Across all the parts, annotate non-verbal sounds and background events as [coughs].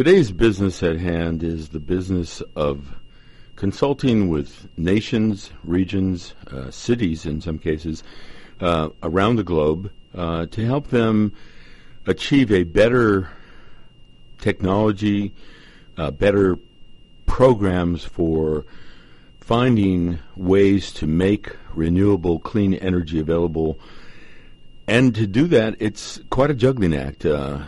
Today's business at hand is the business of consulting with nations, regions, uh, cities in some cases, uh, around the globe uh, to help them achieve a better technology, uh, better programs for finding ways to make renewable clean energy available. And to do that, it's quite a juggling act. Uh,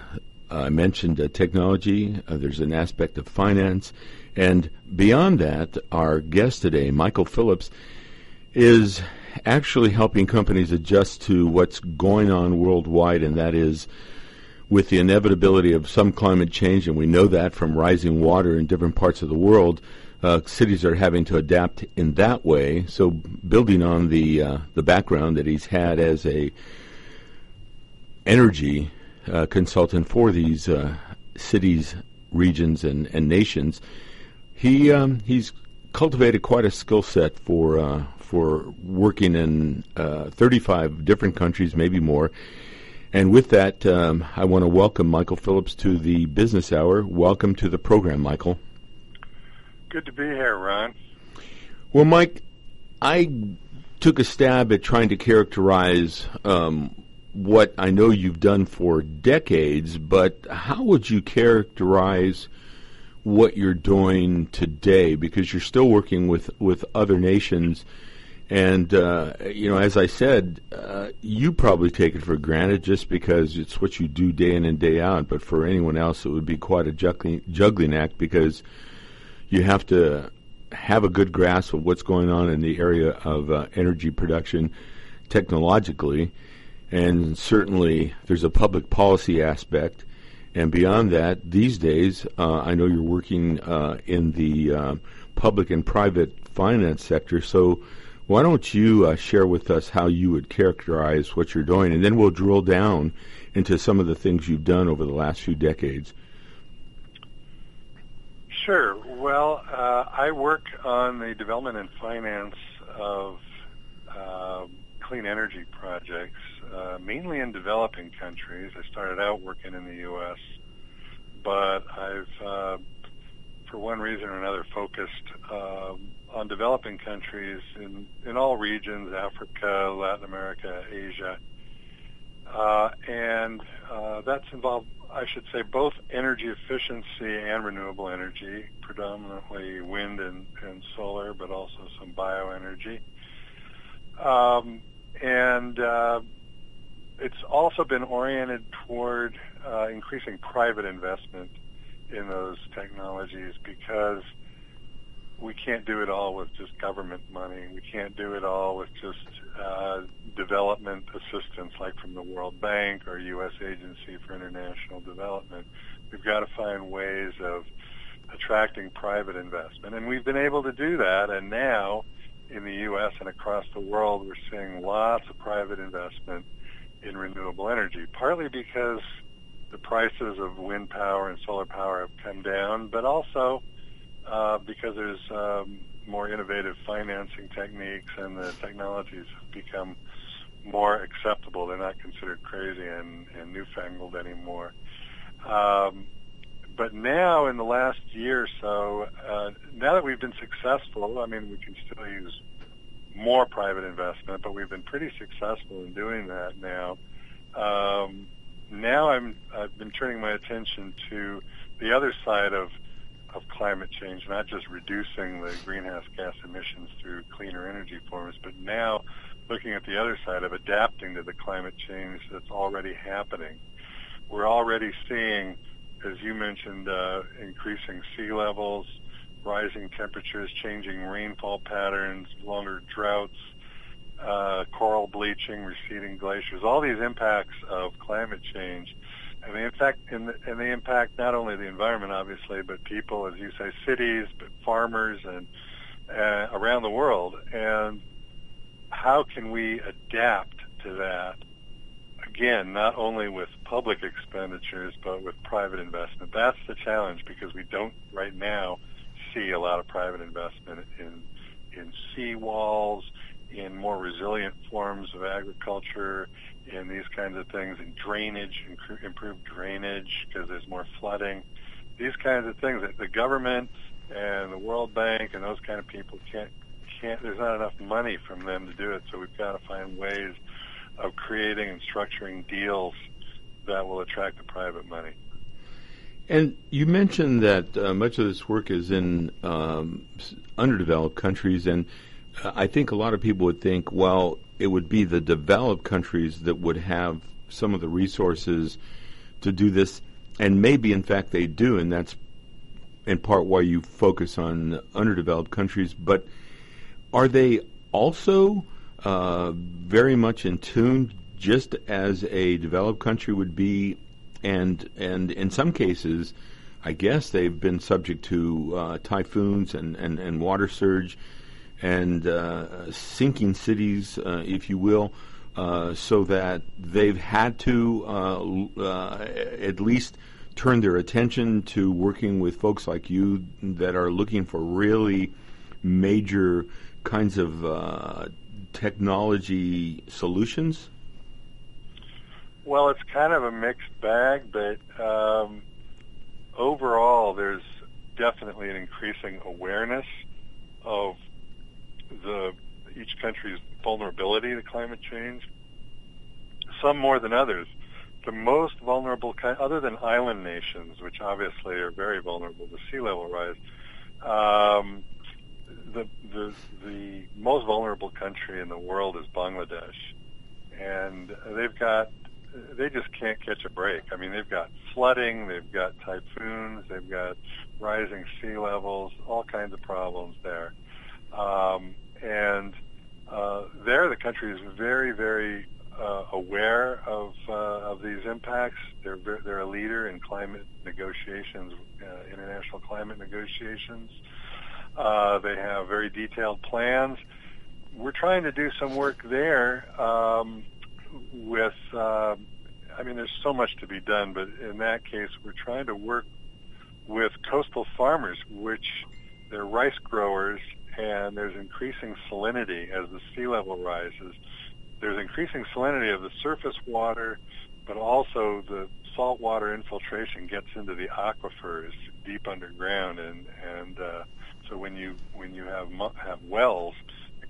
I mentioned uh, technology, uh, there's an aspect of finance, and beyond that, our guest today, Michael Phillips, is actually helping companies adjust to what's going on worldwide, and that is with the inevitability of some climate change, and we know that from rising water in different parts of the world. Uh, cities are having to adapt in that way. So, building on the uh, the background that he's had as a energy uh, consultant for these uh, cities, regions, and, and nations, he um, he's cultivated quite a skill set for uh, for working in uh, 35 different countries, maybe more. And with that, um, I want to welcome Michael Phillips to the Business Hour. Welcome to the program, Michael. Good to be here, Ron. Well, Mike, I took a stab at trying to characterize um, what I know you've done for decades, but how would you characterize what you're doing today? Because you're still working with, with other nations and uh, you know, as I said, uh, you probably take it for granted just because it's what you do day in and day out. But for anyone else, it would be quite a juggling, juggling act because you have to have a good grasp of what's going on in the area of uh, energy production technologically, and certainly there's a public policy aspect. And beyond that, these days, uh, I know you're working uh, in the uh, public and private finance sector, so why don't you uh, share with us how you would characterize what you're doing, and then we'll drill down into some of the things you've done over the last few decades. Sure. Well, uh, I work on the development and finance of uh, clean energy projects, uh, mainly in developing countries. I started out working in the U.S., but I've, uh, for one reason or another, focused um, on developing countries in, in all regions, Africa, Latin America, Asia. Uh, and uh, that's involved, I should say, both energy efficiency and renewable energy, predominantly wind and, and solar, but also some bioenergy. Um, and uh, it's also been oriented toward uh, increasing private investment in those technologies because we can't do it all with just government money. We can't do it all with just uh, development assistance like from the World Bank or U.S. Agency for International Development. We've got to find ways of attracting private investment. And we've been able to do that. And now in the U.S. and across the world, we're seeing lots of private investment in renewable energy, partly because the prices of wind power and solar power have come down, but also uh, because there's um, more innovative financing techniques and the technologies have become more acceptable. They're not considered crazy and, and newfangled anymore. Um, but now, in the last year or so, uh, now that we've been successful, I mean, we can still use more private investment, but we've been pretty successful in doing that now. Um, now I'm, I've been turning my attention to the other side of of climate change, not just reducing the greenhouse gas emissions through cleaner energy forms, but now looking at the other side of adapting to the climate change that's already happening. We're already seeing, as you mentioned, uh, increasing sea levels, rising temperatures, changing rainfall patterns, longer droughts, uh, coral bleaching, receding glaciers, all these impacts of climate change and they impact and, they impact not only the environment, obviously, but people, as you say, cities, but farmers, and uh, around the world. And how can we adapt to that? Again, not only with public expenditures, but with private investment. That's the challenge because we don't right now see a lot of private investment in in seawalls, in more resilient forms of agriculture, in these kinds of things, in drainage, improved drainage because there's more flooding. these kinds of things that the government and the World Bank and those kind of people can't can't. There's not enough money from them to do it. So we've got to find ways of creating and structuring deals that will attract the private money. And you mentioned that uh, much of this work is in um, underdeveloped countries, and uh, I think a lot of people would think, well, it would be the developed countries that would have some of the resources to do this, and maybe in fact they do, and that's in part why you focus on underdeveloped countries. But are they also uh, very much in tune, just as a developed country would be and and in some cases, I guess they've been subject to uh, typhoons and, and, and water surge and uh, sinking cities, uh, if you will, uh, so that they've had to uh, uh, at least turn their attention to working with folks like you that are looking for really major kinds of technology solutions? Well, it's kind of a mixed bag, but um, overall, there's definitely an increasing awareness of the each country's vulnerability to climate change. Some more than others. The most vulnerable, other than island nations, which obviously are very vulnerable to sea level rise, um, the, the the most vulnerable country in the world is Bangladesh, and they've got they just can't catch a break. I mean, they've got flooding, they've got typhoons, they've got rising sea levels, all kinds of problems there. Um, and uh, there, the country is very, very uh, aware of uh, of these impacts. They're they're a leader in climate negotiations, uh, international climate negotiations. Uh, they have very detailed plans. We're trying to do some work there. Um, with, uh, I mean, there's so much to be done, but in that case, we're trying to work with coastal farmers, which they're rice growers, and there's increasing salinity as the sea level rises. There's increasing salinity of the surface water, but also the saltwater infiltration gets into the aquifers deep underground, and and uh, so when you when you have have wells,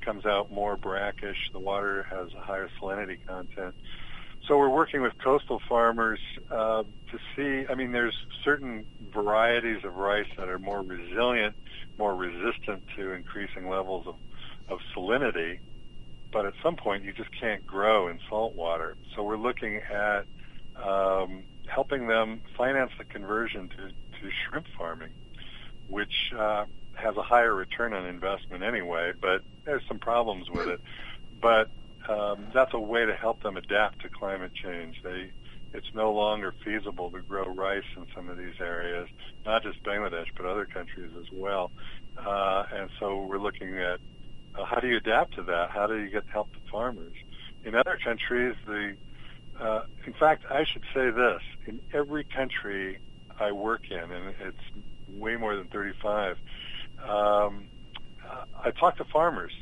comes out more brackish. The water has a higher salinity content. So we're working with coastal farmers uh, to see. I mean, there's certain varieties of rice that are more resilient, more resistant to increasing levels of, of salinity. But at some point, you just can't grow in salt water. So we're looking at um, helping them finance the conversion to, to shrimp farming, which uh, has a higher return on investment anyway, but there's some problems with it. But um, that's a way to help them adapt to climate change. They, it's no longer feasible to grow rice in some of these areas, not just Bangladesh, but other countries as well. Uh, and so we're looking at uh, how do you adapt to that? How do you get help to farmers? In other countries, the uh, in fact, I should say this: in every country I work in, and it's way more than 35, um, I talk to farmers.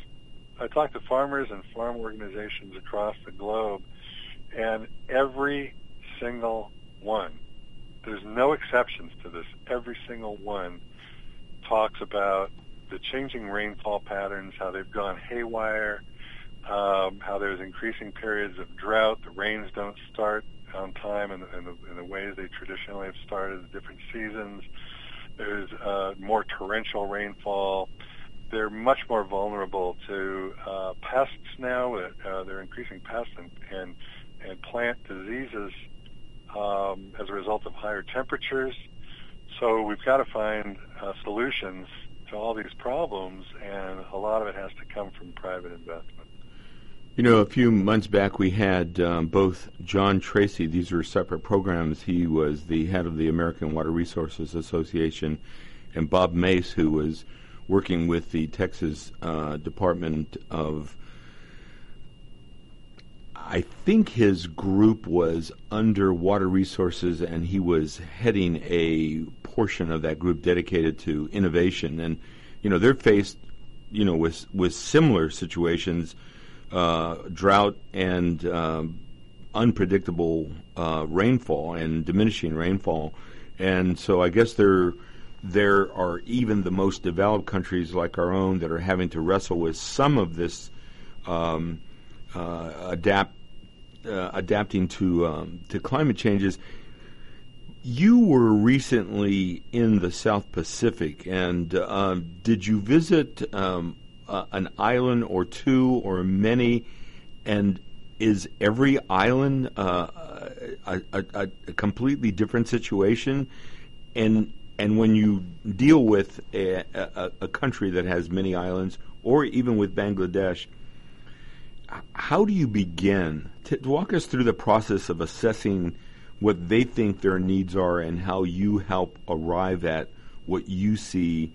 I talk to farmers and farm organizations across the globe, and every single one, there's no exceptions to this, every single one talks about the changing rainfall patterns, how they've gone haywire, um, how there's increasing periods of drought, the rains don't start on time in, in, the, in the ways they traditionally have started at different seasons. There's uh, more torrential rainfall. They're much more vulnerable to uh, pests now. Uh, they're increasing pests and, and, and plant diseases um, as a result of higher temperatures. So we've got to find uh, solutions to all these problems, and a lot of it has to come from private investment. You know, a few months back we had um, both John Tracy, these were separate programs. He was the head of the American Water Resources Association, and Bob Mace, who was working with the Texas uh, Department of. I think his group was under water resources, and he was heading a portion of that group dedicated to innovation. And you know, they're faced, you know, with with similar situations uh, drought and um, unpredictable uh, rainfall and diminishing rainfall. and so I guess there there are even the most developed countries like our own that are having to wrestle with some of this um, uh, adapt uh, adapting to um, to climate changes. You were recently in the South Pacific, and uh, did you visit um, an island or two or many? And is every island uh, a, a, a, completely different situation? And and when you deal with a, a, country that has many islands, or even with Bangladesh, how do you begin to walk us through the process of assessing what they think their needs are and how you help arrive at what you see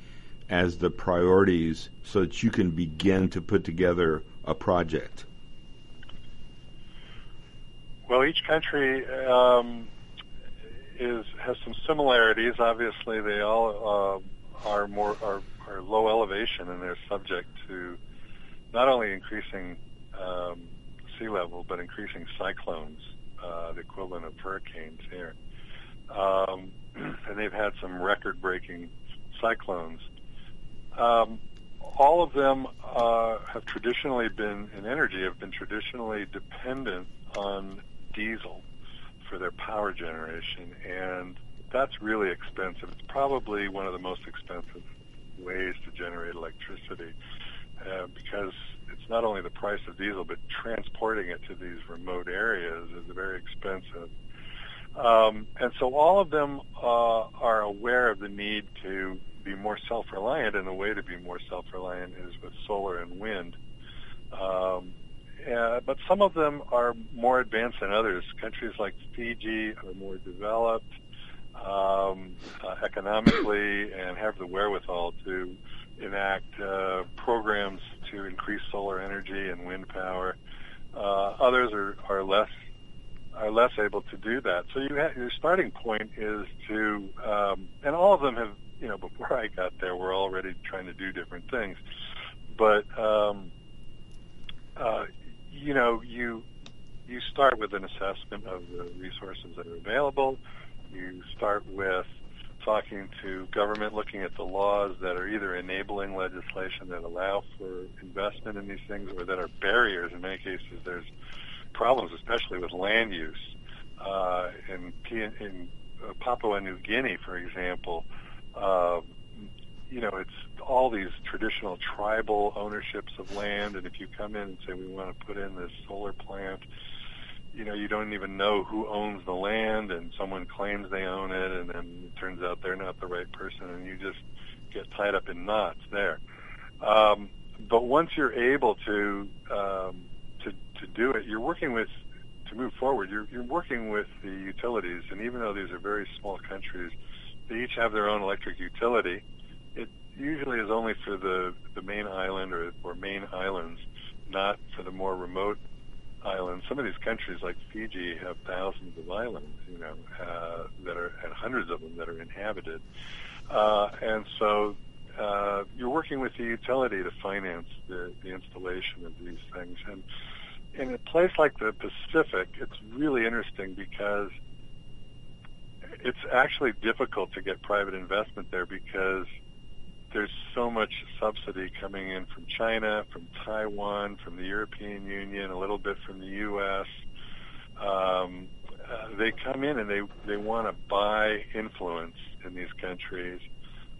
as the priorities so that you can begin to put together a project? Well, each country um, is has some similarities. Obviously, they all uh, are more are, are low elevation and they're subject to not only increasing um, sea level but increasing cyclones, uh, the equivalent of hurricanes here. Um, [clears throat] and they've had some record-breaking cyclones. Um, all of them uh, have traditionally been in energy have been traditionally dependent on diesel for their power generation, and that's really expensive. It's probably one of the most expensive ways to generate electricity uh, because it's not only the price of diesel, but transporting it to these remote areas is very expensive. Um, and so all of them uh, are aware of the need to be more self-reliant, and the way to be more self-reliant is with solar and wind. Um, uh, but some of them are more advanced than others. Countries like Fiji are more developed um, uh, economically and have the wherewithal to enact uh, programs to increase solar energy and wind power. Uh, others are, are less are less able to do that. So you ha- your starting point is to, um, and all of them have, you know, before I got there, were already trying to do different things. But um, uh, you know, you you start with an assessment of the resources that are available. You start with talking to government, looking at the laws that are either enabling legislation that allow for investment in these things or that are barriers. In many cases, there's problems, especially with land use. Uh, in, in Papua New Guinea, for example, uh, you know, it's all these traditional tribal ownerships of land, and if you come in and say we want to put in this solar plant, you know, you don't even know who owns the land, and someone claims they own it, and then it turns out they're not the right person, and you just get tied up in knots there. Um, but once you're able to um, to to do it, you're working with to move forward. You're you're working with the utilities, and even though these are very small countries, they each have their own electric utility it usually is only for the the main island or or main islands, not for the more remote islands. Some of these countries, like Fiji, have thousands of islands, you know, uh, that are and hundreds of them that are inhabited, uh, and so uh, you're working with the utility to finance the, the installation of these things. And in a place like the Pacific, it's really interesting because it's actually difficult to get private investment there because there's so much subsidy coming in from China, from Taiwan, from the European Union, a little bit from the U.S. Um, uh, they come in and they they want to buy influence in these countries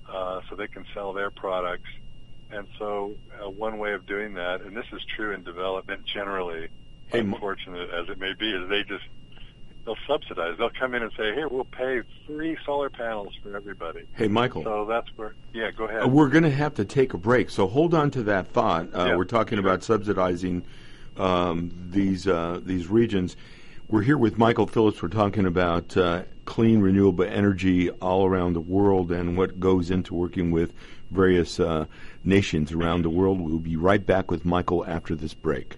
uh, so they can sell their products. And so uh, one way of doing that, and this is true in development generally, hey, unfortunate as it may be, is they just they'll subsidize. They'll come in and say, "Here, we'll pay three solar panels for everybody." Hey, Michael. So that's where. Yeah, go ahead. Uh, we're going to have to take a break, so hold on to that thought. Uh, yeah, we're talking about subsidizing um, these uh, these regions. We're here with Michael Phillips. We're talking about uh, clean, renewable energy all around the world and what goes into working with various uh, nations around the world. We'll be right back with Michael after this break.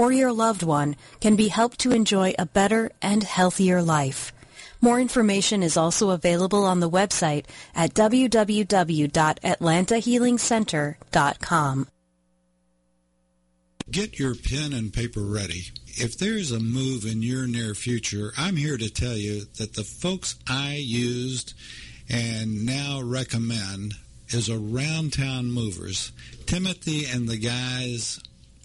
or your loved one can be helped to enjoy a better and healthier life. More information is also available on the website at www.atlantahealingcenter.com. Get your pen and paper ready. If there's a move in your near future, I'm here to tell you that the folks I used and now recommend is Around Town Movers. Timothy and the guys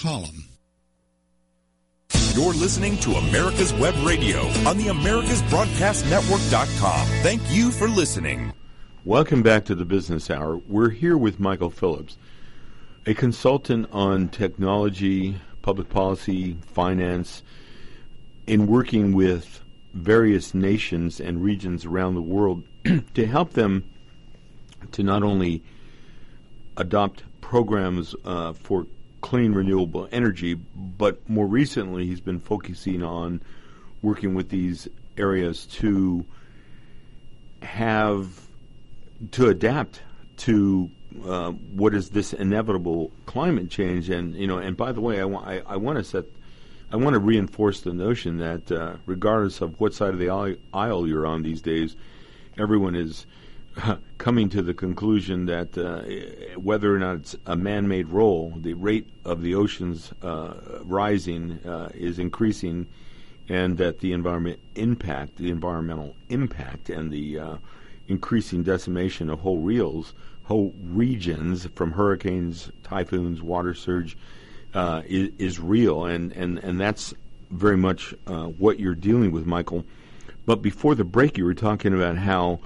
Call them. You're listening to America's Web Radio on the AmericasBroadcastNetwork.com. Thank you for listening. Welcome back to the Business Hour. We're here with Michael Phillips, a consultant on technology, public policy, finance, in working with various nations and regions around the world [clears throat] to help them to not only adopt programs uh, for clean renewable energy, but more recently he's been focusing on working with these areas to have to adapt to uh, what is this inevitable climate change. And you know and by the way I, wa- I, I want to set I want to reinforce the notion that uh, regardless of what side of the aisle you're on these days everyone is [laughs] coming to the conclusion that uh, whether or not it's a man-made role, the rate of the oceans uh, rising uh, is increasing, and that the environment impact, the environmental impact, and the uh, increasing decimation of whole reels, whole regions from hurricanes, typhoons, water surge, uh, is, is, real, and, and, and that's very much what you're dealing with, Michael. But before the break, you were talking about how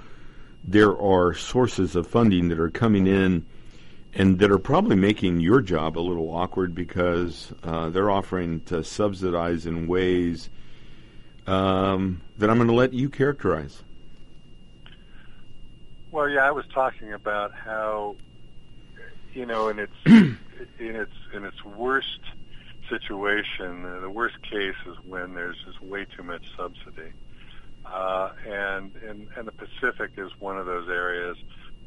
there are sources of funding that are coming in and that are probably making your job a little awkward because uh, they're offering to subsidize in ways um, that I'm going to let you characterize. Well, yeah, I was talking about how, you know, in its [clears throat] in its in its worst situation, the worst case is when there's just way too much subsidy. Uh, and, and and the Pacific is one of those areas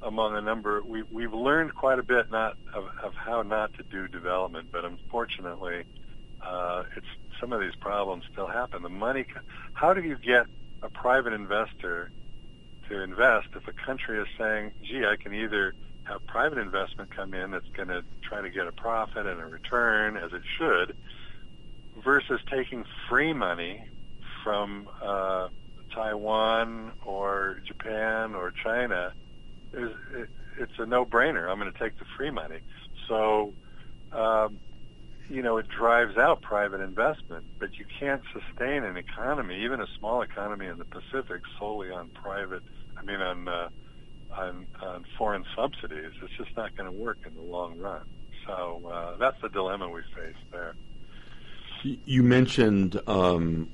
among a number. We we've learned quite a bit not of, of how not to do development, but unfortunately, uh, it's some of these problems still happen. The money. How do you get a private investor to invest if a country is saying, "Gee, I can either have private investment come in that's going to try to get a profit and a return as it should," versus taking free money from uh, Taiwan or Japan or China, it, it's a no-brainer. I'm going to take the free money. So, um, you know, it drives out private investment, but you can't sustain an economy, even a small economy in the Pacific, solely on private. I mean, on uh, on, on foreign subsidies. It's just not going to work in the long run. So uh, that's the dilemma we face there. You mentioned um,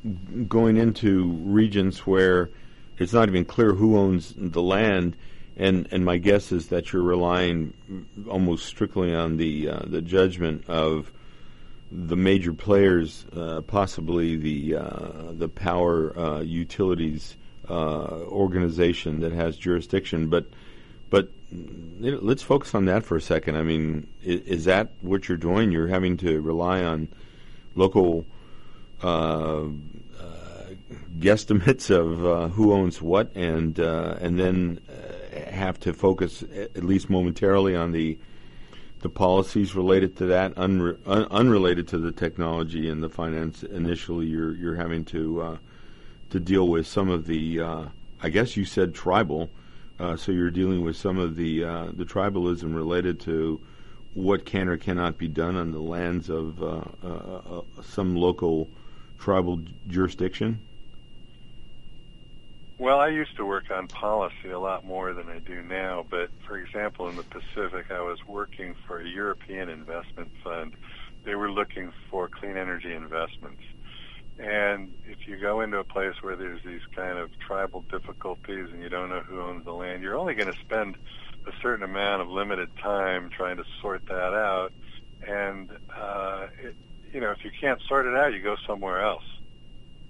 going into regions where it's not even clear who owns the land, and, and my guess is that you're relying almost strictly on the uh, the judgment of the major players, uh, possibly the uh, the power uh, utilities uh, organization that has jurisdiction. But but let's focus on that for a second. I mean, is, is that what you're doing? You're having to rely on local uh, uh, guesstimates of uh, who owns what, and uh, and then have to focus at least momentarily on the the policies related to that, unre- un- unrelated to the technology and the finance. Initially, you're you're having to to deal with some of the, uh, I guess you said tribal, uh, so you're dealing with some of the uh, the tribalism related to what can or cannot be done on the lands of uh, uh, uh, some local tribal jurisdiction. Well, I used to work on policy a lot more than I do now, but for example, in the Pacific, I was working for a European investment fund. They were looking for clean energy investments. And if you go into a place where there's these kind of tribal difficulties and you don't know who owns the land, you're only going to spend a certain amount of limited time trying to sort that out. And, uh, it, you know, if you can't sort it out, you go somewhere else.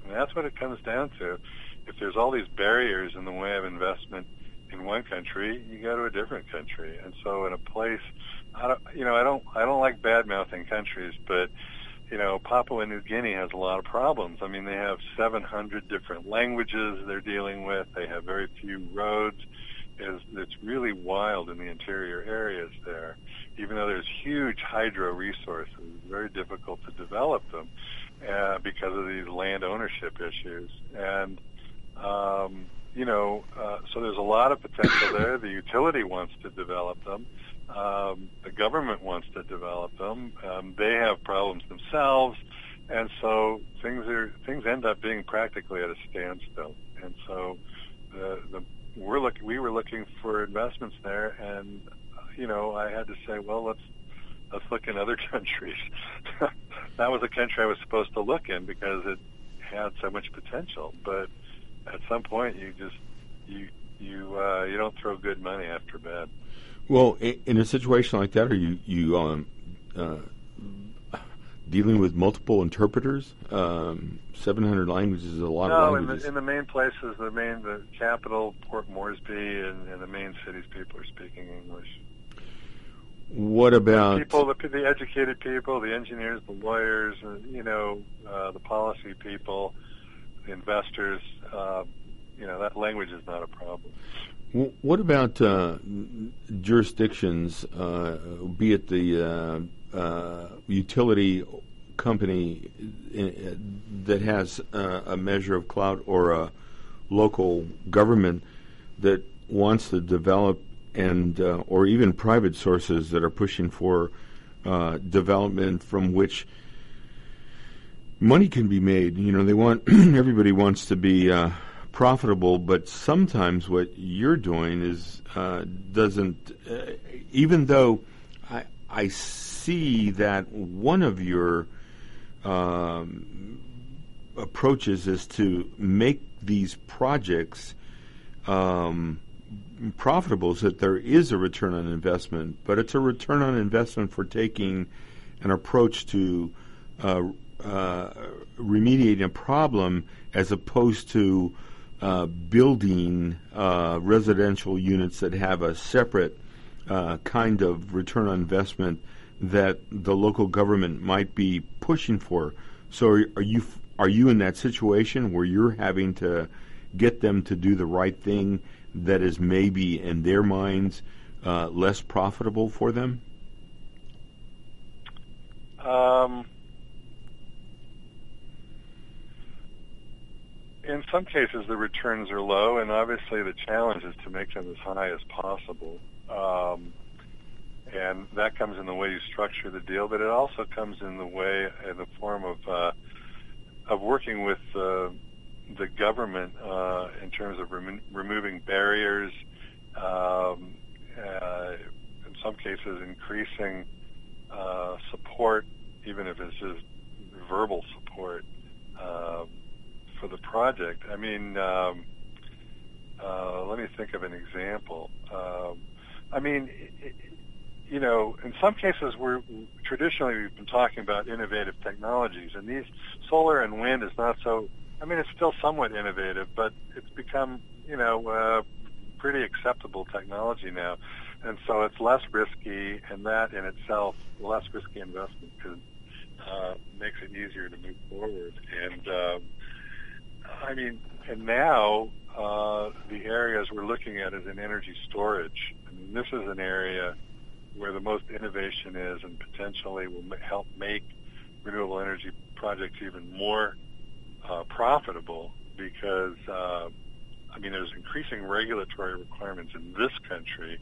And that's what it comes down to if there's all these barriers in the way of investment in one country, you go to a different country. And so in a place, I don't, you know, I don't, I don't like bad mouthing countries, but you know, Papua New Guinea has a lot of problems. I mean, they have 700 different languages they're dealing with. They have very few roads. It's, it's really wild in the interior areas there. Even though there's huge hydro resources, it's very difficult to develop them uh, because of these land ownership issues. And um, you know, uh, so there's a lot of potential [coughs] there. The utility wants to develop them. Um, the government wants to develop them. Um, they have problems themselves, and so things are things end up being practically at a standstill. And so the, the we're look we were looking for investments there, and you know I had to say, well, let's let's look in other [laughs] countries. that was a country I was supposed to look in because it had so much potential, but at some point you just you you uh, you don't throw good money after bad. Well, in a situation like that, are you you um, uh, dealing with multiple interpreters? Um, Seven hundred languages is a lot no, of languages. No, in, in the main places, the main the capital, Port Moresby, and, and the main cities, people are speaking English. What about the people, the, the educated people, the engineers, the lawyers, uh, you know, uh, the policy people, the investors? Uh, you know, that language is not a problem. What about uh, jurisdictions, uh, be it the uh, uh utility company uh, that has uh, a measure of clout or a local government that wants to develop and or even private sources that are pushing for development from which money can be made. You know, they want [clears throat] everybody wants to be profitable, but sometimes what you're doing is uh, doesn't. Uh, even though I, I see that one of your um, approaches is to make these projects um, profitable, so that there is a return on investment, but it's a return on investment for taking an approach to uh, uh remediating a problem as opposed to uh, building uh, residential units that have a separate uh, kind of return on investment that the local government might be pushing for. So, are, are you are you in that situation where you're having to get them to do the right thing that is maybe in their minds uh, less profitable for them? Um, in some cases the returns are low, and obviously the challenge is to make them as high as possible. Um, and that comes in the way you structure the deal, but it also comes in the way, in the form of uh, of working with uh, the government uh, in terms of remo- removing barriers. Um, uh, in some cases, increasing uh, support, even if it's just verbal support. Um, for the project. I mean, um, uh, let me think of an example. Um, I mean, you know, in some cases, we're traditionally we've been talking about innovative technologies, and these solar and wind is not so. I mean, it's still somewhat innovative, but it's become, you know, uh, pretty acceptable technology now, and so it's less risky, and that in itself, less risky investment could uh, makes it easier to move forward. And um, I mean, and now uh, the areas we're looking at is in energy storage. I mean, this is an area where the most innovation is, and potentially will help make renewable energy projects even more uh, profitable because uh, I mean there's increasing regulatory requirements in this country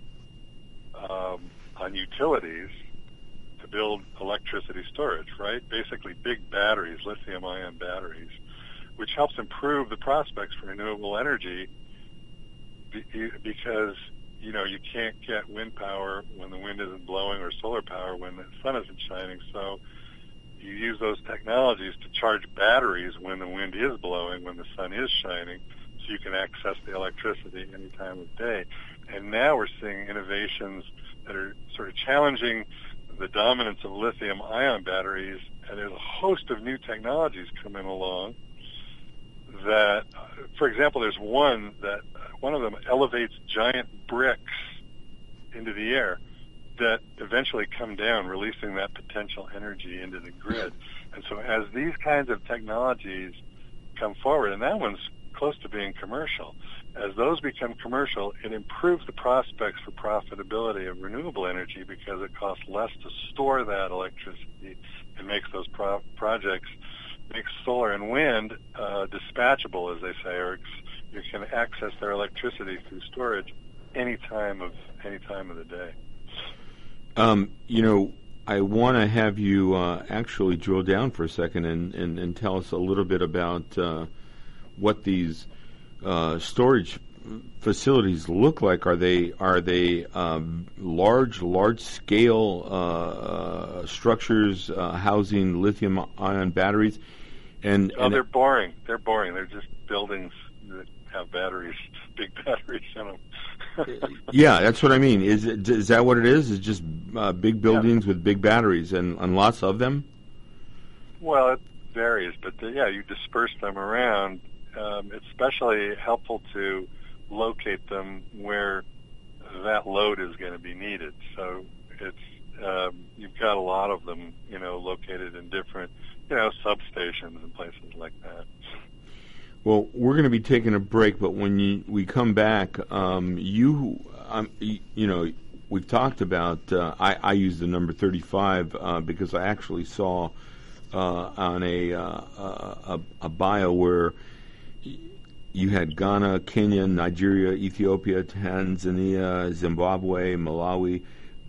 um, on utilities to build electricity storage, right? Basically, big batteries, lithium-ion batteries, which helps improve the prospects for renewable energy because you know you can't get wind power when the wind isn't blowing or solar power when the sun isn't shining. So you use those technologies to charge batteries when the wind is blowing, when the sun is shining, so you can access the electricity any time of day. And now we're seeing innovations that are sort of challenging the dominance of lithium ion batteries, and there's a host of new technologies coming along that, for example, there's one that one of them elevates giant bricks into the air that eventually come down, releasing that potential energy into the grid. [laughs] And so as these kinds of technologies come forward, and that one's close to being commercial, as those become commercial, it improves the prospects for profitability of renewable energy because it costs less to store that electricity and makes those pro- projects, makes solar and wind uh, dispatchable, as they say, or you can access their electricity through storage any time of any time of the day. Um, you know, I want to have you uh, actually drill down for a second and, and, and tell us a little bit about uh, what these uh, storage facilities look like? Are they are they um, large, large scale uh, uh, structures uh, housing lithium ion batteries? And, oh, and they're boring. They're boring. They're just buildings that have batteries, [laughs] big batteries in them. [laughs] yeah, that's what I mean. Is it, is that what it is? Is just uh, big buildings yeah. with big batteries and, and lots of them? Well, it varies, but the, yeah, you disperse them around um, it's especially helpful to locate them where that load is going to be needed. So it's um, you've got a lot of them, you know, located in different, you know, substations and places like that. Well, we're going to be taking a break, but when you, we come back, um, you, um, you know, we've talked about. Uh, I, I use the number thirty-five uh, because I actually saw uh, on a, uh, a a bio where you had Ghana, Kenya, Nigeria, Ethiopia, Tanzania, Zimbabwe, Malawi,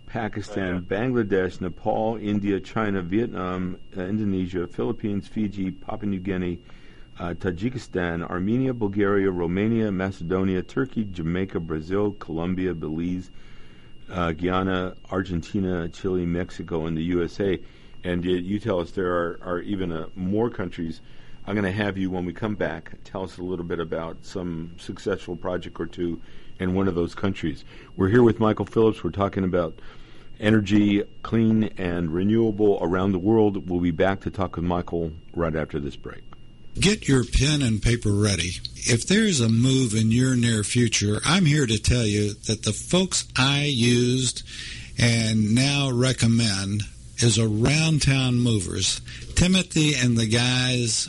Pakistan, oh, yeah. Bangladesh, Nepal, India, China, Vietnam, uh, Indonesia, Philippines, Fiji, Papua New Guinea, uh, Tajikistan, Armenia, Bulgaria, Romania, Macedonia, Turkey, Jamaica, Brazil, Colombia, Belize, uh, Guyana, Argentina, Chile, Mexico, and the USA. And yet, you tell us there are, are even uh, more countries I'm going to have you, when we come back, tell us a little bit about some successful project or two in one of those countries. We're here with Michael Phillips. We're talking about energy, clean and renewable around the world. We'll be back to talk with Michael right after this break. Get your pen and paper ready. If there's a move in your near future, I'm here to tell you that the folks I used and now recommend is Around Town Movers. Timothy and the guys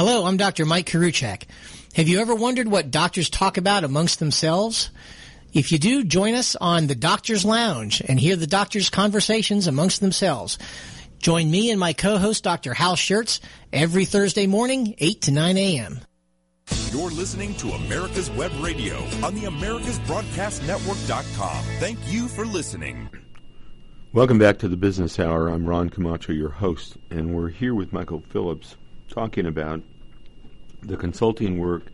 Hello, I'm Dr. Mike Koriwchak. Have you ever wondered what doctors talk about amongst themselves? If you do, join us on the Doctor's Lounge and hear the doctors' conversations amongst themselves. Join me and my co-host, Dr. Hal Scherz, every Thursday morning, 8 to 9 a.m. You're listening to America's Web Radio on the AmericasBroadcastNetwork.com. Thank you for listening. Welcome back to the Business Hour. I'm Ron Camacho, your host, and we're here with Michael Phillips talking about the consulting work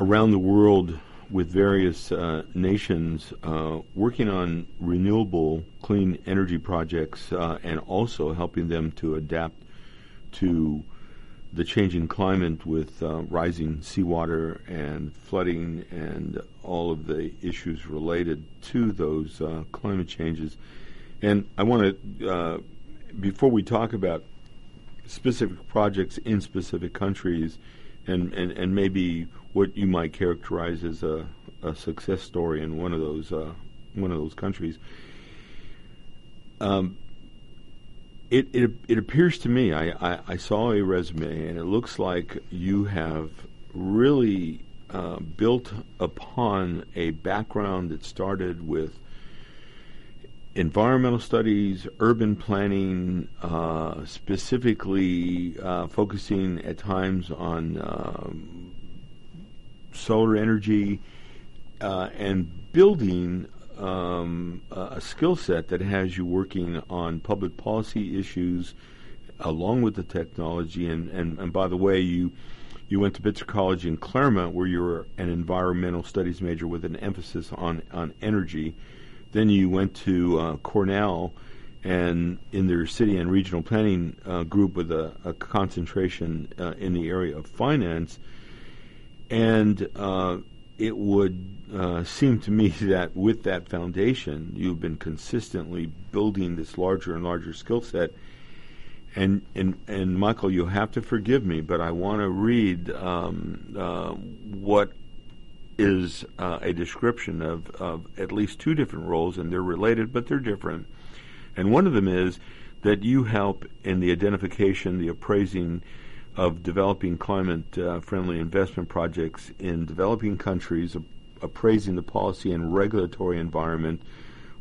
around the world with various uh, nations uh, working on renewable clean energy projects uh, and also helping them to adapt to the changing climate with uh, rising seawater and flooding and all of the issues related to those uh, climate changes. And I want to, uh, before we talk about specific projects in specific countries and, and, and maybe what you might characterize as a, a success story in one of those uh, one of those countries. Um, it, it it appears to me I, I, I, saw a resume and it looks like you have really uh, built upon a background that started with environmental studies, urban planning, uh, specifically uh, focusing at times on um, solar energy, uh, and building um, a skill set that has you working on public policy issues along with the technology. And, and, and by the way, you you went to Pitzer College in Claremont, where you were an environmental studies major with an emphasis on on energy. Then you went to uh, Cornell, and in their city and regional planning uh, group with a, a concentration uh, in the area of finance. And uh, it would uh, seem to me [laughs] that with that foundation, you've been consistently building this larger and larger skill set. And, and and Michael, you'll have to forgive me, but I want to read um, uh, what is uh, a description of, of at least two different roles, and they're related, but they're different. And one of them is that you help in the identification, the appraising, of developing climate uh, friendly investment projects in developing countries, appraising the policy and regulatory environment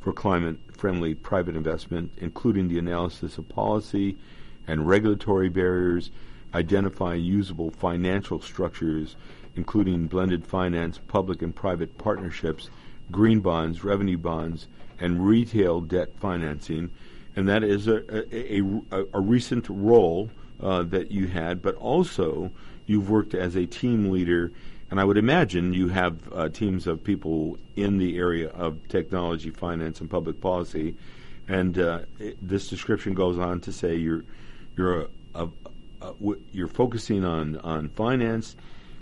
for climate friendly private investment, including the analysis of policy and regulatory barriers, identifying usable financial structures, including blended finance, public and private partnerships, green bonds, revenue bonds, and retail debt financing. And that is a, a, a, a recent role uh, that you had, but also you've worked as a team leader. And I would imagine you have uh, teams of people in the area of technology, finance, and public policy. And uh, it, this description goes on to say you're you're a, a, a, w- you're focusing on on finance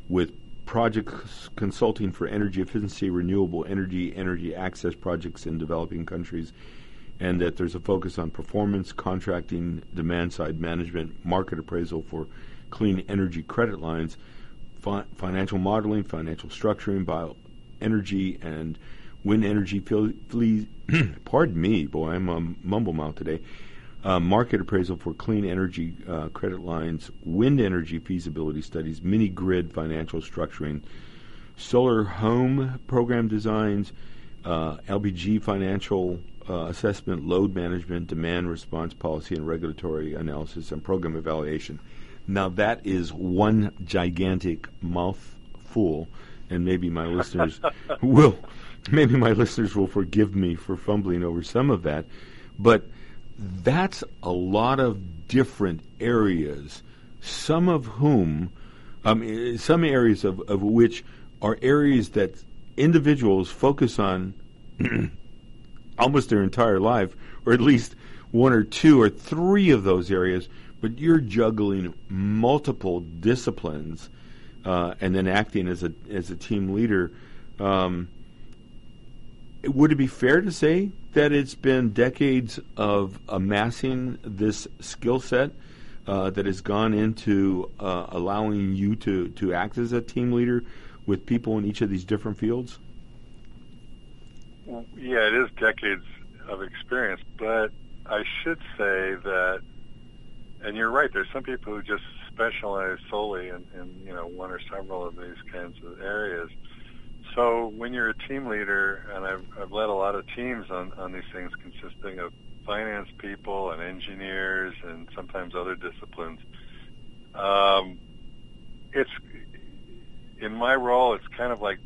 with project consulting for energy efficiency, renewable energy, energy access projects in developing countries, and that there's a focus on performance, contracting, demand side management, market appraisal for clean energy credit lines, fi- financial modeling, financial structuring, bioenergy, and wind energy. [clears throat] Pardon me, boy, I'm a mumble mouth today. Uh, market appraisal for clean energy uh, credit lines, wind energy feasibility studies, mini grid financial structuring, solar home program designs, uh, LPG financial uh, assessment, load management, demand response policy, and regulatory analysis and program evaluation. Now that is one gigantic mouthful, and maybe my listeners [laughs] will, maybe my listeners will forgive me for fumbling over some of that, but that's a lot of different areas, some of whom, um, some areas of, of which are areas that individuals focus on [clears throat] almost their entire life, or at least one or two or three of those areas, but you're juggling multiple disciplines uh, and then acting as a as a team leader. Um, would it be fair to say that it's been decades of amassing this skill set uh, that has gone into uh, allowing you to, to act as a team leader with people in each of these different fields? yeah, it is decades of experience, but I should say that, and you're right. There's some people who just specialize solely in, in you know one or several of these kinds of areas. So when you're a team leader, and I've, I've led a lot of teams on, on these things consisting of finance people and engineers and sometimes other disciplines, um, it's in my role. It's kind of like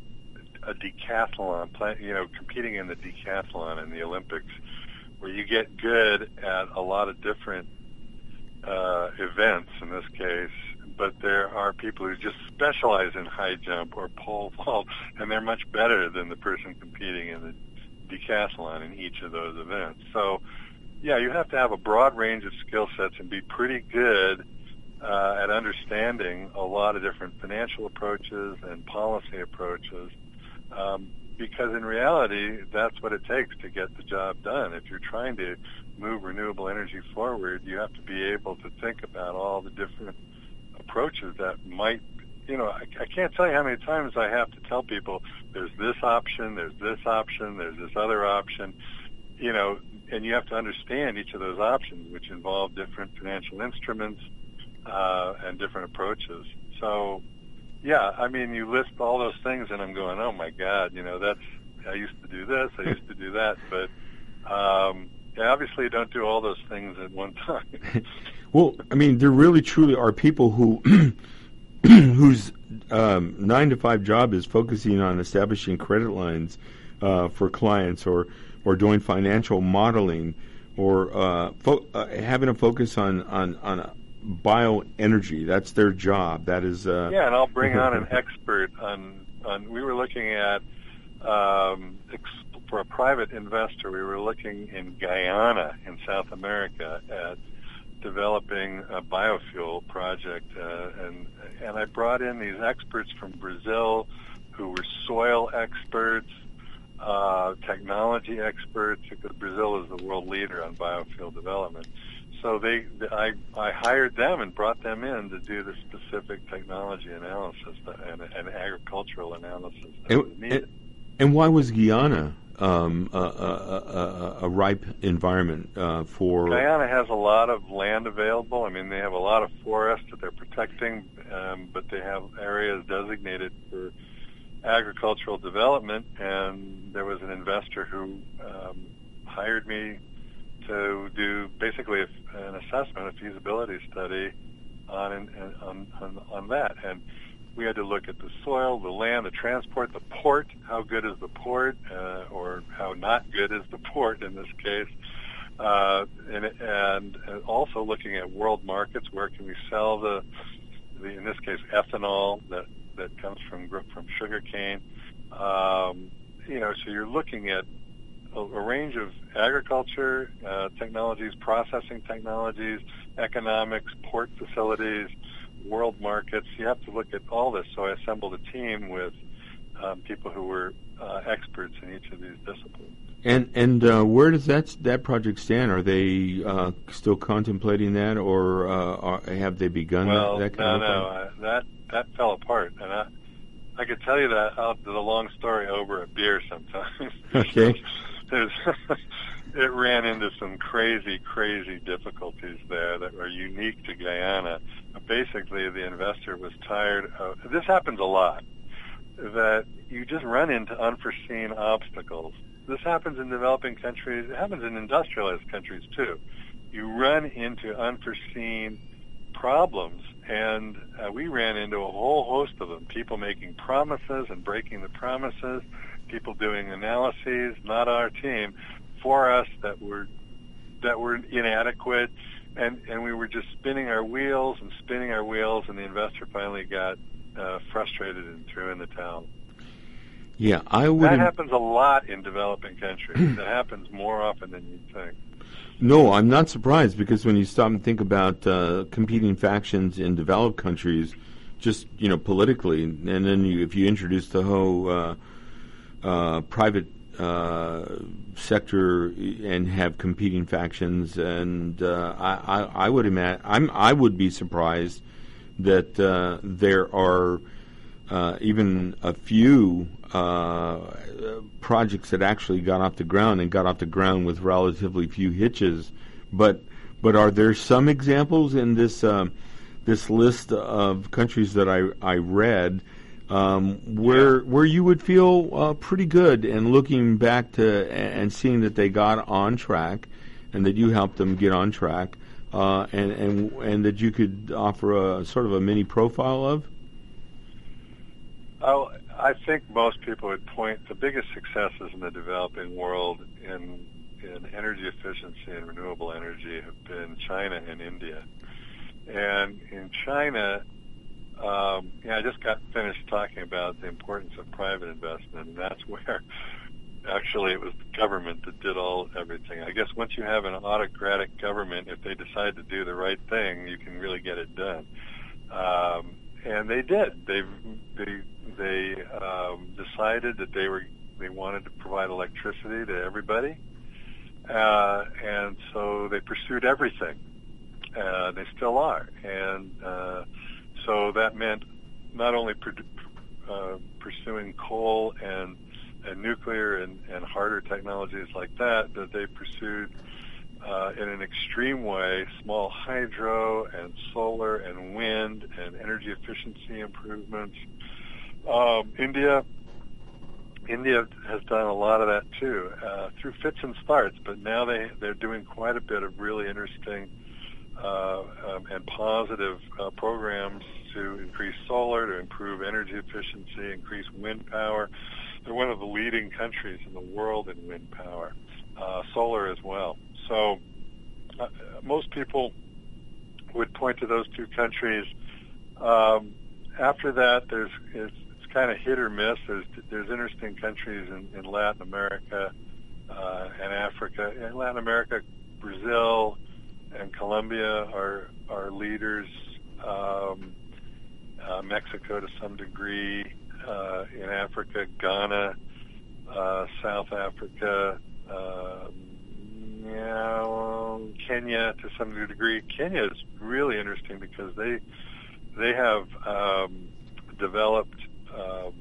a decathlon, you know, competing in the decathlon in the Olympics, where you get good at a lot of different uh, events in this case, but there are people who just specialize in high jump or pole [laughs] vault, and they're much better than the person competing in the decathlon in each of those events. So, yeah, you have to have a broad range of skill sets and be pretty good uh, at understanding a lot of different financial approaches and policy approaches. Um, because in reality, that's what it takes to get the job done. If you're trying to move renewable energy forward, you have to be able to think about all the different approaches that might, you know, I, I can't tell you how many times I have to tell people there's this option, there's this option, there's this other option, you know, and you have to understand each of those options, which involve different financial instruments uh, and different approaches. So, yeah, I mean, you list all those things, and I'm going, oh my God, you know, that's I used to do this, I used to do that, but um, yeah, obviously, don't do all those things at one [laughs] time. Well, I mean, there really truly are people who [clears throat] whose um, nine to five job is focusing on establishing credit lines uh, for clients, or or doing financial modeling, or uh, fo- uh, having a focus on on on bioenergy. That's their job. That is. Uh, yeah, and I'll bring on an [laughs] expert on on. We were looking at um, ex- for a private investor. We were looking in Guyana in South America at developing a biofuel project, uh, and and I brought in these experts from Brazil, who were soil experts. Uh, technology experts because Brazil is the world leader on biofuel development so they, I, I hired them and brought them in to do the specific technology analysis and, and agricultural analysis that and, was needed. And, and why was Guyana um, a, a, a, a, ripe environment uh, for? Guyana has a lot of land available. I mean, they have a lot of forests that they're protecting, um, but they have areas designated for agricultural development. And there was an investor who um, hired me to do basically an assessment, a feasibility study on, on, on, on that. And we had to look at the soil, the land, the transport, the port. How good is the port, uh, or how not good is the port in this case? Uh, and, and also looking at world markets. Where can we sell the, the in this case, ethanol that that comes from from sugar cane? Um, you know, so you're looking at a, a range of agriculture uh, technologies, processing technologies, economics, port facilities, world markets. You have to look at all this. So I assembled a team with um, people who were uh, experts in each of these disciplines. And and uh, where does that that project stand? Are they uh, still contemplating that, or uh, are, have they begun well, that, that kind no, of no, no. that that fell apart, and I I could tell you that I'll do the long story over a beer sometimes. [laughs] Okay. [laughs] it ran into some crazy, crazy difficulties there that were unique to Guyana. Basically, the investor was tired of this happens a lot that you just run into unforeseen obstacles. This happens in developing countries. It happens in industrialized countries too. You run into unforeseen problems, and uh, we ran into a whole host of them. People making promises and breaking the promises people doing analyses, not our team, for us that were that were inadequate, and and we were just spinning our wheels and spinning our wheels, and the investor finally got uh, frustrated and threw in the towel. Yeah, I would. That happens a lot in developing countries. [clears throat] that happens more often than you'd think. No, I'm not surprised because when you stop and think about uh, competing factions in developed countries, just you know politically, and then you, if you introduce the whole uh, uh, private uh, sector and have competing factions, and uh, I, I, I, would imagine I'm, I would be surprised that uh, there are uh, even a few uh, projects that actually got off the ground and got off the ground with relatively few hitches. But but are there some examples in this this list of countries that I I read? Um, where where you would feel uh, pretty good and looking back to and seeing that they got on track and that you helped them get on track uh, and and and that you could offer a sort of a mini profile of. Oh, I think most people would point the biggest successes in the developing world in in energy efficiency and renewable energy have been China and India. And in China, um, yeah, I just got finished talking about the importance of private investment, and that's [laughs] where actually it was the government that did all everything. I guess once you have an autocratic government, if they decide to do the right thing, you can really get it done. Um, and they did. They they they um, decided that they were they wanted to provide electricity to everybody, uh, and so they pursued everything. Uh, they still are, and uh, so that meant not only uh, pursuing coal and and nuclear and, and harder technologies like that, that they pursued uh, in an extreme way small hydro and solar and wind and energy efficiency improvements. Um, India, India has done a lot of that too, uh, through fits and starts. But now they they're doing quite a bit of really interesting uh, um, and positive uh, programs to increase solar, to improve energy efficiency, increase wind power. They're one of the leading countries in the world in wind power, uh, solar as well. So uh, most people would point to those two countries. Um, after that, there's it's, it's kind of hit or miss. There's there's interesting countries in, in Latin America uh, and Africa. In Latin America, Brazil and Colombia are are leaders. Um, uh, Mexico to some degree, uh, in Africa, Ghana, uh, South Africa, um, yeah, well, Kenya to some degree. Kenya is really interesting because they they have um, developed um,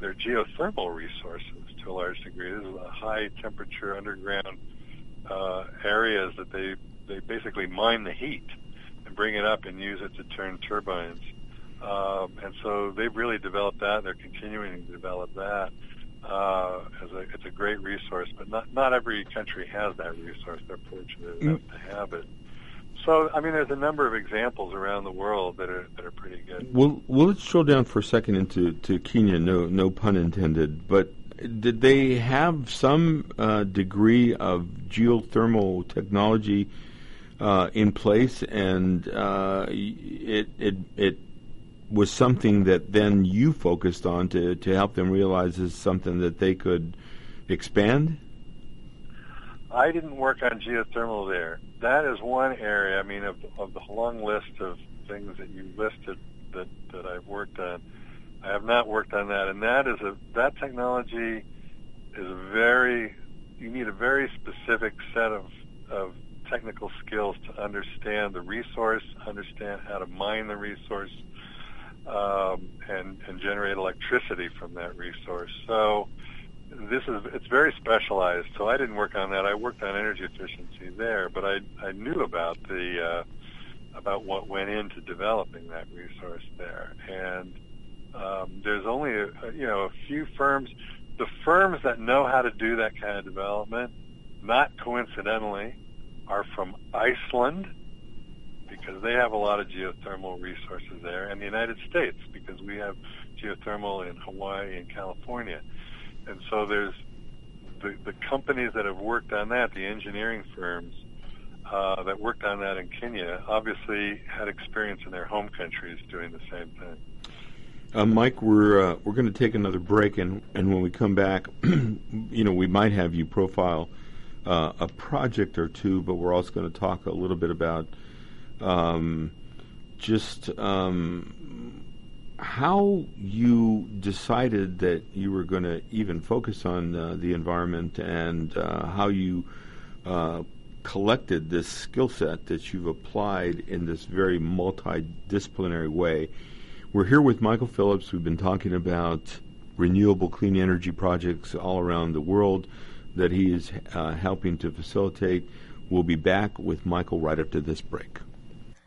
their geothermal resources to a large degree. This is a high temperature underground uh, areas that they they basically mine the heat and bring it up and use it to turn turbines. Um, and so they've really developed that. They're continuing to develop that. Uh, as a, it's a great resource, but not not every country has that resource. They're fortunate enough mm. to have it. So, I mean, there's a number of examples around the world that are that are pretty good. Well, well, let's drill down for a second into to Kenya. No, no pun intended. But did they have some uh, degree of geothermal technology uh, in place, and uh, it it it was something that then you focused on to, to help them realize is something that they could expand? I didn't work on geothermal there. That is one area. I mean, of, of the long list of things that you listed that, that I've worked on, I have not worked on that. And that is a that technology is very you need a very specific set of of technical skills to understand the resource, understand how to mine the resource, um, and, and generate electricity from that resource. So this is it's very specialized. So I didn't work on that. I worked on energy efficiency there, but I I knew about the uh, about what went into developing that resource there. And um, there's only a, you know a few firms. The firms that know how to do that kind of development, not coincidentally, are from Iceland because they have a lot of geothermal resources there, and the United States because we have geothermal in Hawaii and California. And so there's the, the companies that have worked on that, the engineering firms uh, that worked on that in Kenya, obviously had experience in their home countries doing the same thing. Uh, Mike, we're uh, we're going to take another break, and, and when we come back, [clears throat] you know, we might have you profile uh, a project or two, but we're also going to talk a little bit about um, just um, how you decided that you were going to even focus on uh, the environment and uh, how you uh, collected this skill set that you've applied in this very multidisciplinary way. We're here with Michael Phillips. We've been talking about renewable clean energy projects all around the world that he is uh, helping to facilitate. We'll be back with Michael right after this break.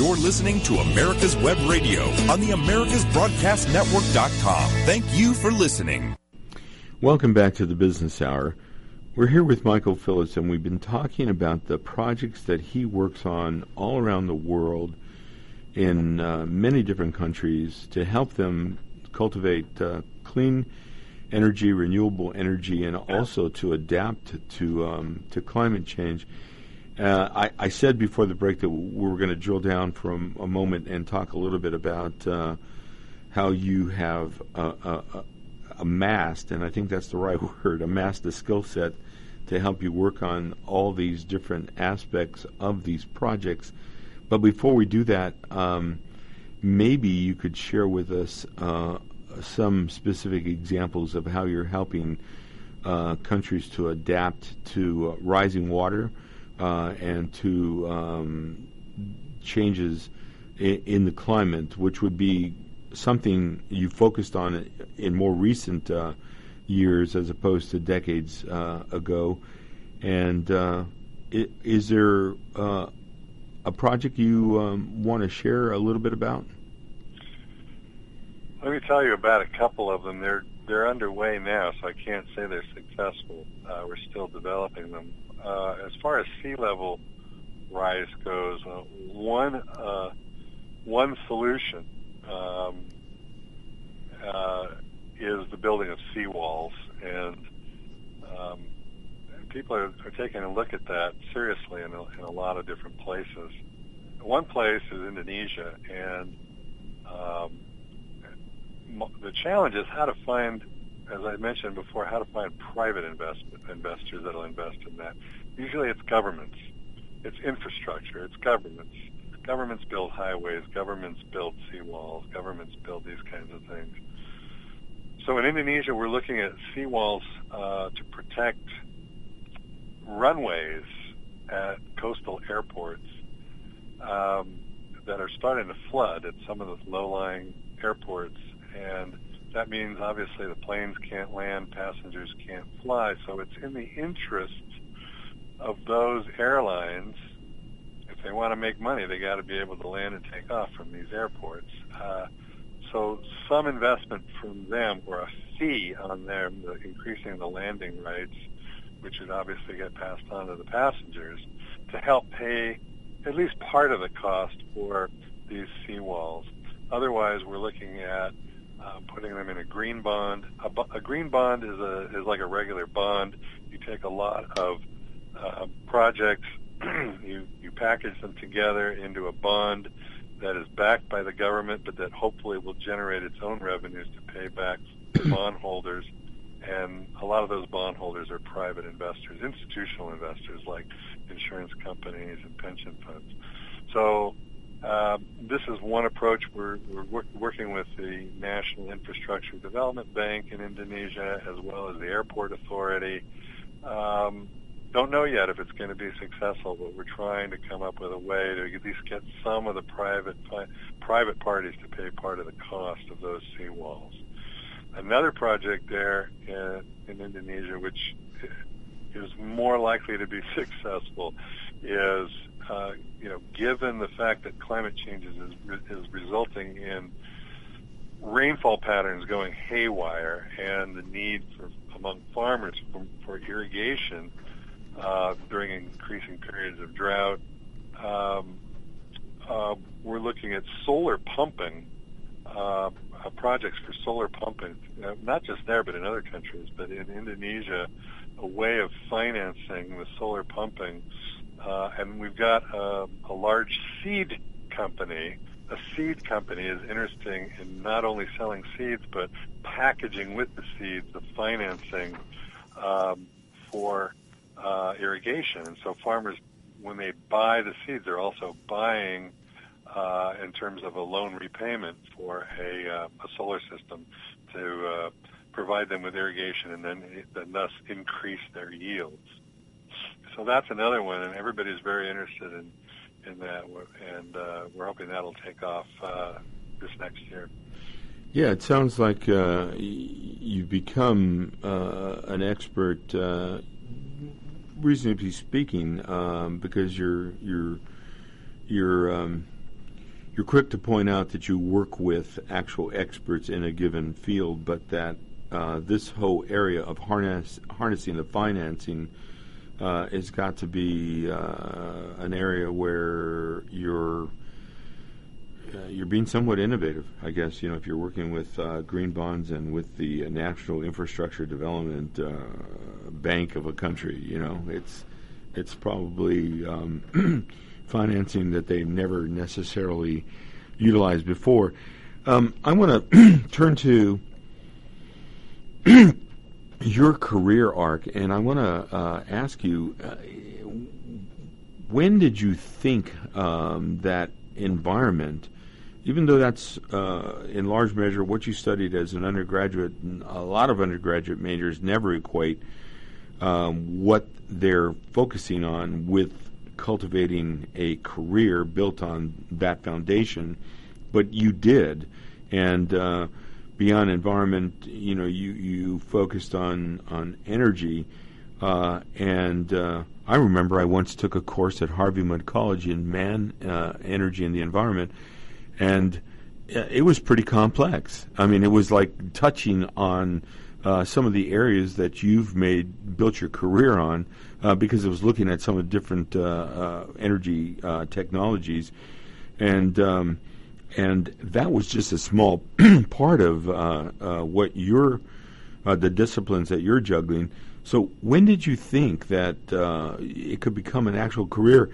You're listening to America's Web Radio on the AmericasBroadcastNetwork.com. Thank you for listening. Welcome back to the Business Hour. We're here with Michael Phillips, and we've been talking about the projects that he works on all around the world in uh, many different countries to help them cultivate uh, clean energy, renewable energy, and also to adapt to um, to climate change. Uh, I, I, said before the break that we were going to drill down for a, a, moment and talk a little bit about uh, how you have uh, uh, amassed, and I think that's the right [laughs] word, amassed a skill set to help you work on all these different aspects of these projects. But before we do that, um, maybe you could share with us uh, some specific examples of how you're helping uh, countries to adapt to uh, rising water uh, and to um, changes in, in, the climate, which would be something you focused on in more recent uh, years as opposed to decades uh, ago. And uh, is there a project you um, want to share a little bit about? Let me tell you about a couple of them. They're they're underway now, so I can't say they're successful. Uh, we're still developing them. Uh, as far as sea level rise goes, uh, one uh, one solution um, uh, is the building of seawalls, and um, people are, are taking a look at that seriously in a, in a lot of different places. One place is Indonesia, and um, the challenge is how to find, as I mentioned before, how to find private investment investors that'll invest in that. Usually, it's governments, it's infrastructure, it's governments. Governments build highways, governments build seawalls, governments build these kinds of things. So in Indonesia, we're looking at seawalls uh, to protect runways at coastal airports um, that are starting to flood at some of the low-lying airports and that means obviously the planes can't land, passengers can't fly. So it's in the interest of those airlines, if they want to make money, they got to be able to land and take off from these airports. Uh, so some investment from them or a fee on them, the, increasing the landing rights, which would obviously get passed on to the passengers, to help pay at least part of the cost for these seawalls. Otherwise, we're looking at uh, putting them in a green bond. A, a, green bond is a is like a regular bond. You take a lot of uh, projects, [clears throat] you you package them together into a bond that is backed by the government, but that hopefully will generate its own revenues to pay back [clears throat] bondholders. And a lot of those bondholders are private investors, institutional investors like insurance companies and pension funds. So uh, this is one approach. We're, we're working with the National Infrastructure Development Bank in Indonesia as well as the Airport Authority. Um, don't know yet if it's going to be successful, but we're trying to come up with a way to at least get some of the private private parties to pay part of the cost of those seawalls. Another project there in, in Indonesia, which is more likely to be [laughs] successful, is uh, you know, given the fact that climate change is, is resulting in rainfall patterns going haywire and the need for among farmers for, for irrigation uh, during increasing periods of drought, um, uh, we're looking at solar pumping uh, uh, projects for solar pumping, uh, not just there, but in other countries. But in Indonesia, a way of financing the solar pumping, uh, and we've got a, a large seed company. A seed company is interesting in not only selling seeds, but packaging with the seeds the financing um, for uh, irrigation. And so farmers, when they buy the seeds, they're also buying uh, in terms of a loan repayment for a, uh, a solar system to uh, provide them with irrigation and then, then thus increase their yields. So that's another one, and everybody's very interested in in that, and uh, we're hoping that'll take off uh, this next year. Yeah, it sounds like uh, you've become uh, an expert, uh, reasonably speaking, um, because you're you're you're um, you're quick to point out that you work with actual experts in a given field, but that uh, this whole area of harness, harnessing the financing uh, has got to be uh, an area where you're uh, you're being somewhat innovative, I guess. You know, if you're working with uh, green bonds and with the National Infrastructure Development uh, Bank of a country, you know, it's it's probably um, [clears throat] financing that they've never necessarily utilized before. Um, I want [clears throat] to turn to [clears throat] your career arc, and I want to uh, ask you uh, when did you think um, that environment, even though that's uh, in large measure what you studied as an undergraduate, a lot of undergraduate majors never equate um, what they're focusing on with cultivating a career built on that foundation, but you did, and uh, beyond environment, you know, you you focused on on energy, uh, and uh, I remember I once took a course at Harvey Mudd College in man, uh, energy, and the environment, and uh, it was pretty complex. I mean, it was like touching on uh, some of the areas that you've made built your career on, uh, because it was looking at some of the different energy technologies, and um, and that was just a small [clears throat] part of uh, uh, what you're uh, the disciplines that you're juggling. So when did you think that uh, it could become an actual career,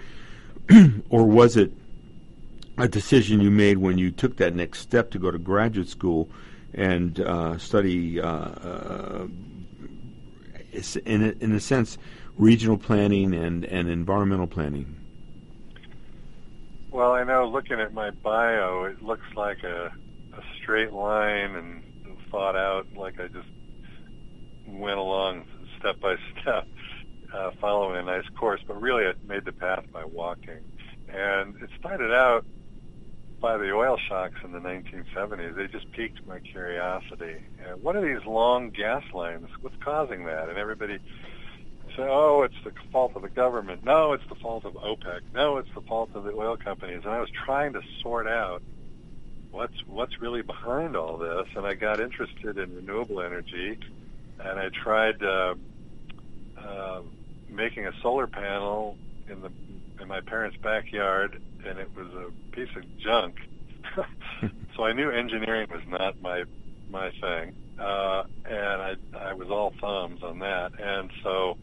[clears throat] or was it a decision you made when you took that next step to go to graduate school and uh, study, uh, in a, in a sense, regional planning and, and environmental planning? Well, I know looking at my bio, it looks like a, a straight line and thought out, like I just went along step by [laughs] step, uh, following a nice course. But really, I made the path by walking. And it started out by the oil shocks in the 1970s. They just piqued my curiosity. And what are these long gas lines? What's causing that? And everybody say, oh, it's the fault of the government. No, it's the fault of OPEC. No, it's the fault of the oil companies. And I was trying to sort out what's what's really behind all this. And I got interested in renewable energy, and I tried uh, uh, making a solar panel in the in my parents' backyard, and it was a piece of junk. [laughs] so I knew engineering was not my my thing, uh, and I I was all thumbs on that, and so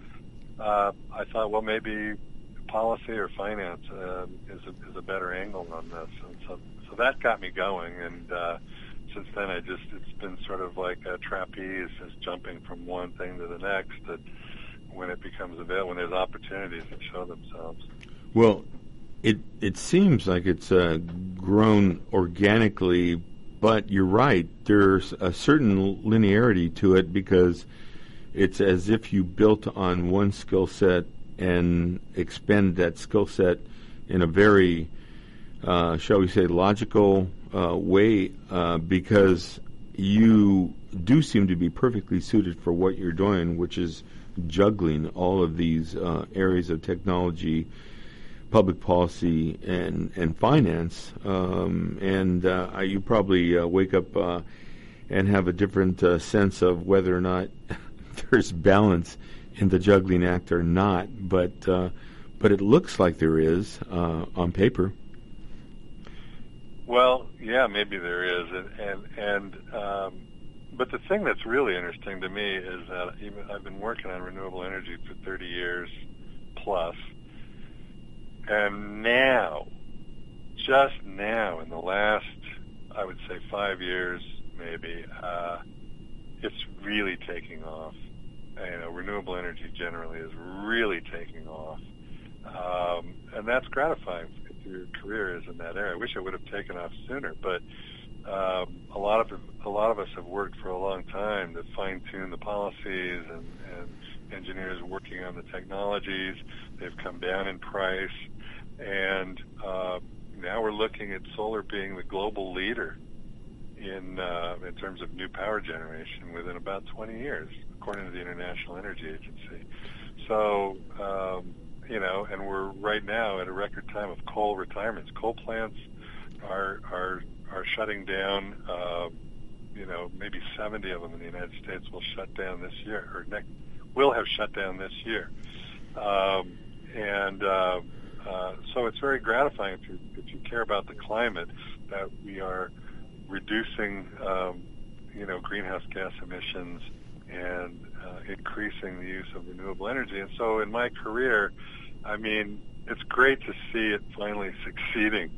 uh, I thought, well, maybe policy or finance uh, is, a, is a better angle on this, and so so that got me going. And uh, since then, I just it's been sort of like a trapeze, just jumping from one thing to the next. That when it becomes available, when there's opportunities that show themselves. Well, it it seems like it's uh, grown organically, but you're right. There's a certain linearity to it because it's as if you built on one skill set and expend that skill set in a very, uh, shall we say, logical uh, way uh, because you do seem to be perfectly suited for what you're doing, which is juggling all of these uh, areas of technology, public policy, and and finance. Um, and uh, you probably uh, wake up and have a different sense of whether or not there's balance in the juggling act or not, but uh, but it looks like there is uh, on paper. Well, yeah, maybe there is, and and, and um, but the thing that's really interesting to me is that even, I've been working on renewable energy for 30 years plus, and now, just now, in the last, I would say five years, maybe, uh, it's really taking off. You know, renewable energy generally is really taking off, um, and that's gratifying if your career is in that area. I wish it would have taken off sooner, but um, a lot of a lot of us have worked for a long time to fine tune the policies and, and engineers working on the technologies. They've come down in price, and uh, now we're looking at solar being the global leader in uh, in terms of new power generation within about 20 years, according to the International Energy Agency. So. Um, you know, and we're right now at a record time of coal retirements. Coal plants are are are shutting down. Uh, you know, maybe 70 of them in the United States will shut down this year, or next, will have shut down this year. Um, and uh, uh, so it's very gratifying if you, if you care about the climate that we are reducing, um, you know, greenhouse gas emissions and uh, increasing the use of renewable energy. And so in my career, I mean, it's great to see it finally [laughs] succeeding.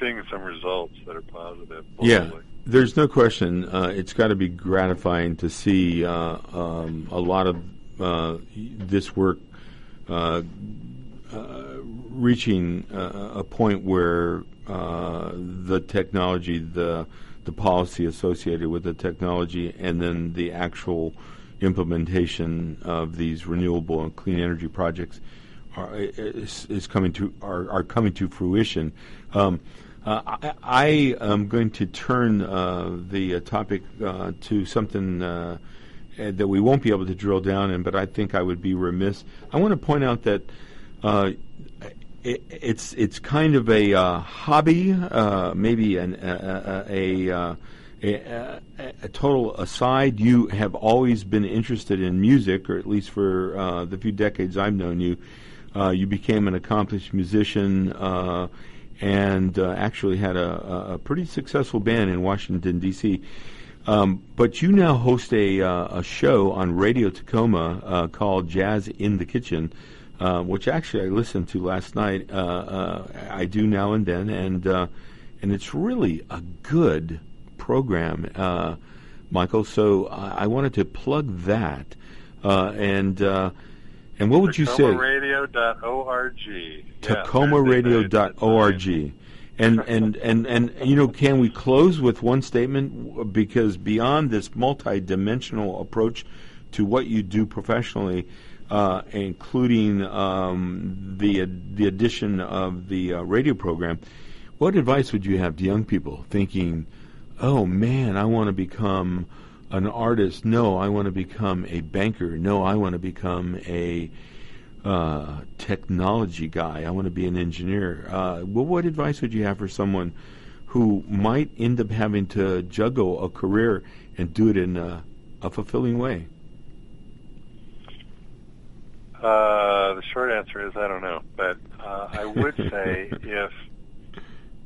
seeing some results that are positive. Yeah, there's no question. Uh, it's got to be gratifying to see uh, um, a lot of uh, this work uh, uh, reaching uh, a point where the technology, the the policy associated with the technology, and then the actual implementation of these renewable and clean energy projects are, is, is coming to are, are coming to fruition. Um, uh, I, I, am going to turn uh, the uh, topic uh, to something uh, that we won't be able to drill down in, but I think I would be remiss. I want to point out that uh, it, it's it's kind of a hobby, maybe an, a, a, a, a, total aside. You have always been interested in music, or at least for the few decades I've known you. you became an accomplished musician and uh, actually had a, a, pretty successful band in Washington D.C. Um, but you now host a, uh, a show on Radio Tacoma uh, called Jazz in the Kitchen, uh, which actually I listened to last night. Uh, uh, I do now and then, and and it's really a good program, Michael. So I, I wanted to plug that, and and what would you say? TacomaRadio.org. TacomaRadio.org. And, and, and, and, you know, can we close with one statement? Because beyond this multidimensional approach to what you do professionally, uh, including um, the, the addition of the uh, radio program, what advice would you have to young people thinking, oh man, I want to become an artist. No, I want to become a banker. No, I want to become a uh, technology guy. I want to be an engineer. Uh, well, what advice would you have for someone who might end up having to juggle a career and do it in a, a fulfilling way? Uh, the short answer is I don't know, but uh, I would [laughs] say if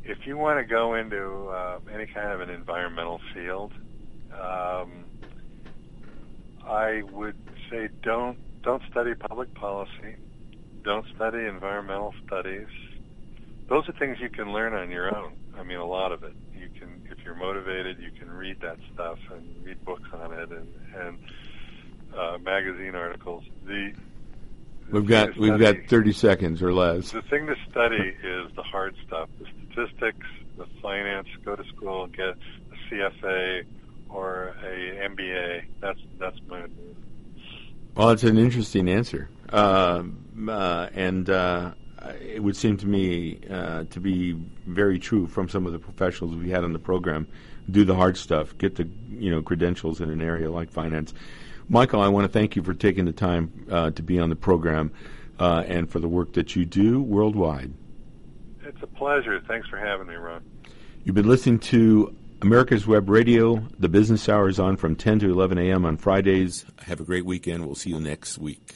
if you want to go into uh, any kind of an environmental field, um, I would say don't don't study public policy. Don't study environmental studies. Those are things you can learn on your own. I mean, a lot of it. You can, if you're motivated, you can read that stuff and read books on it and and uh, magazine articles. The We've got we've got 30 seconds or less. The thing to study is the hard stuff, the statistics, the finance. Go to school get a CFA or a MBA. That's that's my. Well, it's an interesting answer, uh, uh, and uh, it would seem to me uh, to be very true from some of the professionals we had on the program. Do the hard stuff, get the you know credentials in an area like finance. Michael, I want to thank you for taking the time uh, to be on the program uh, and for the work that you do worldwide. It's a pleasure. Thanks for having me, Ron. You've been listening to America's Web Radio. The business hour is on from 10 to 11 a.m. on Fridays. Have a great weekend. We'll see you next week.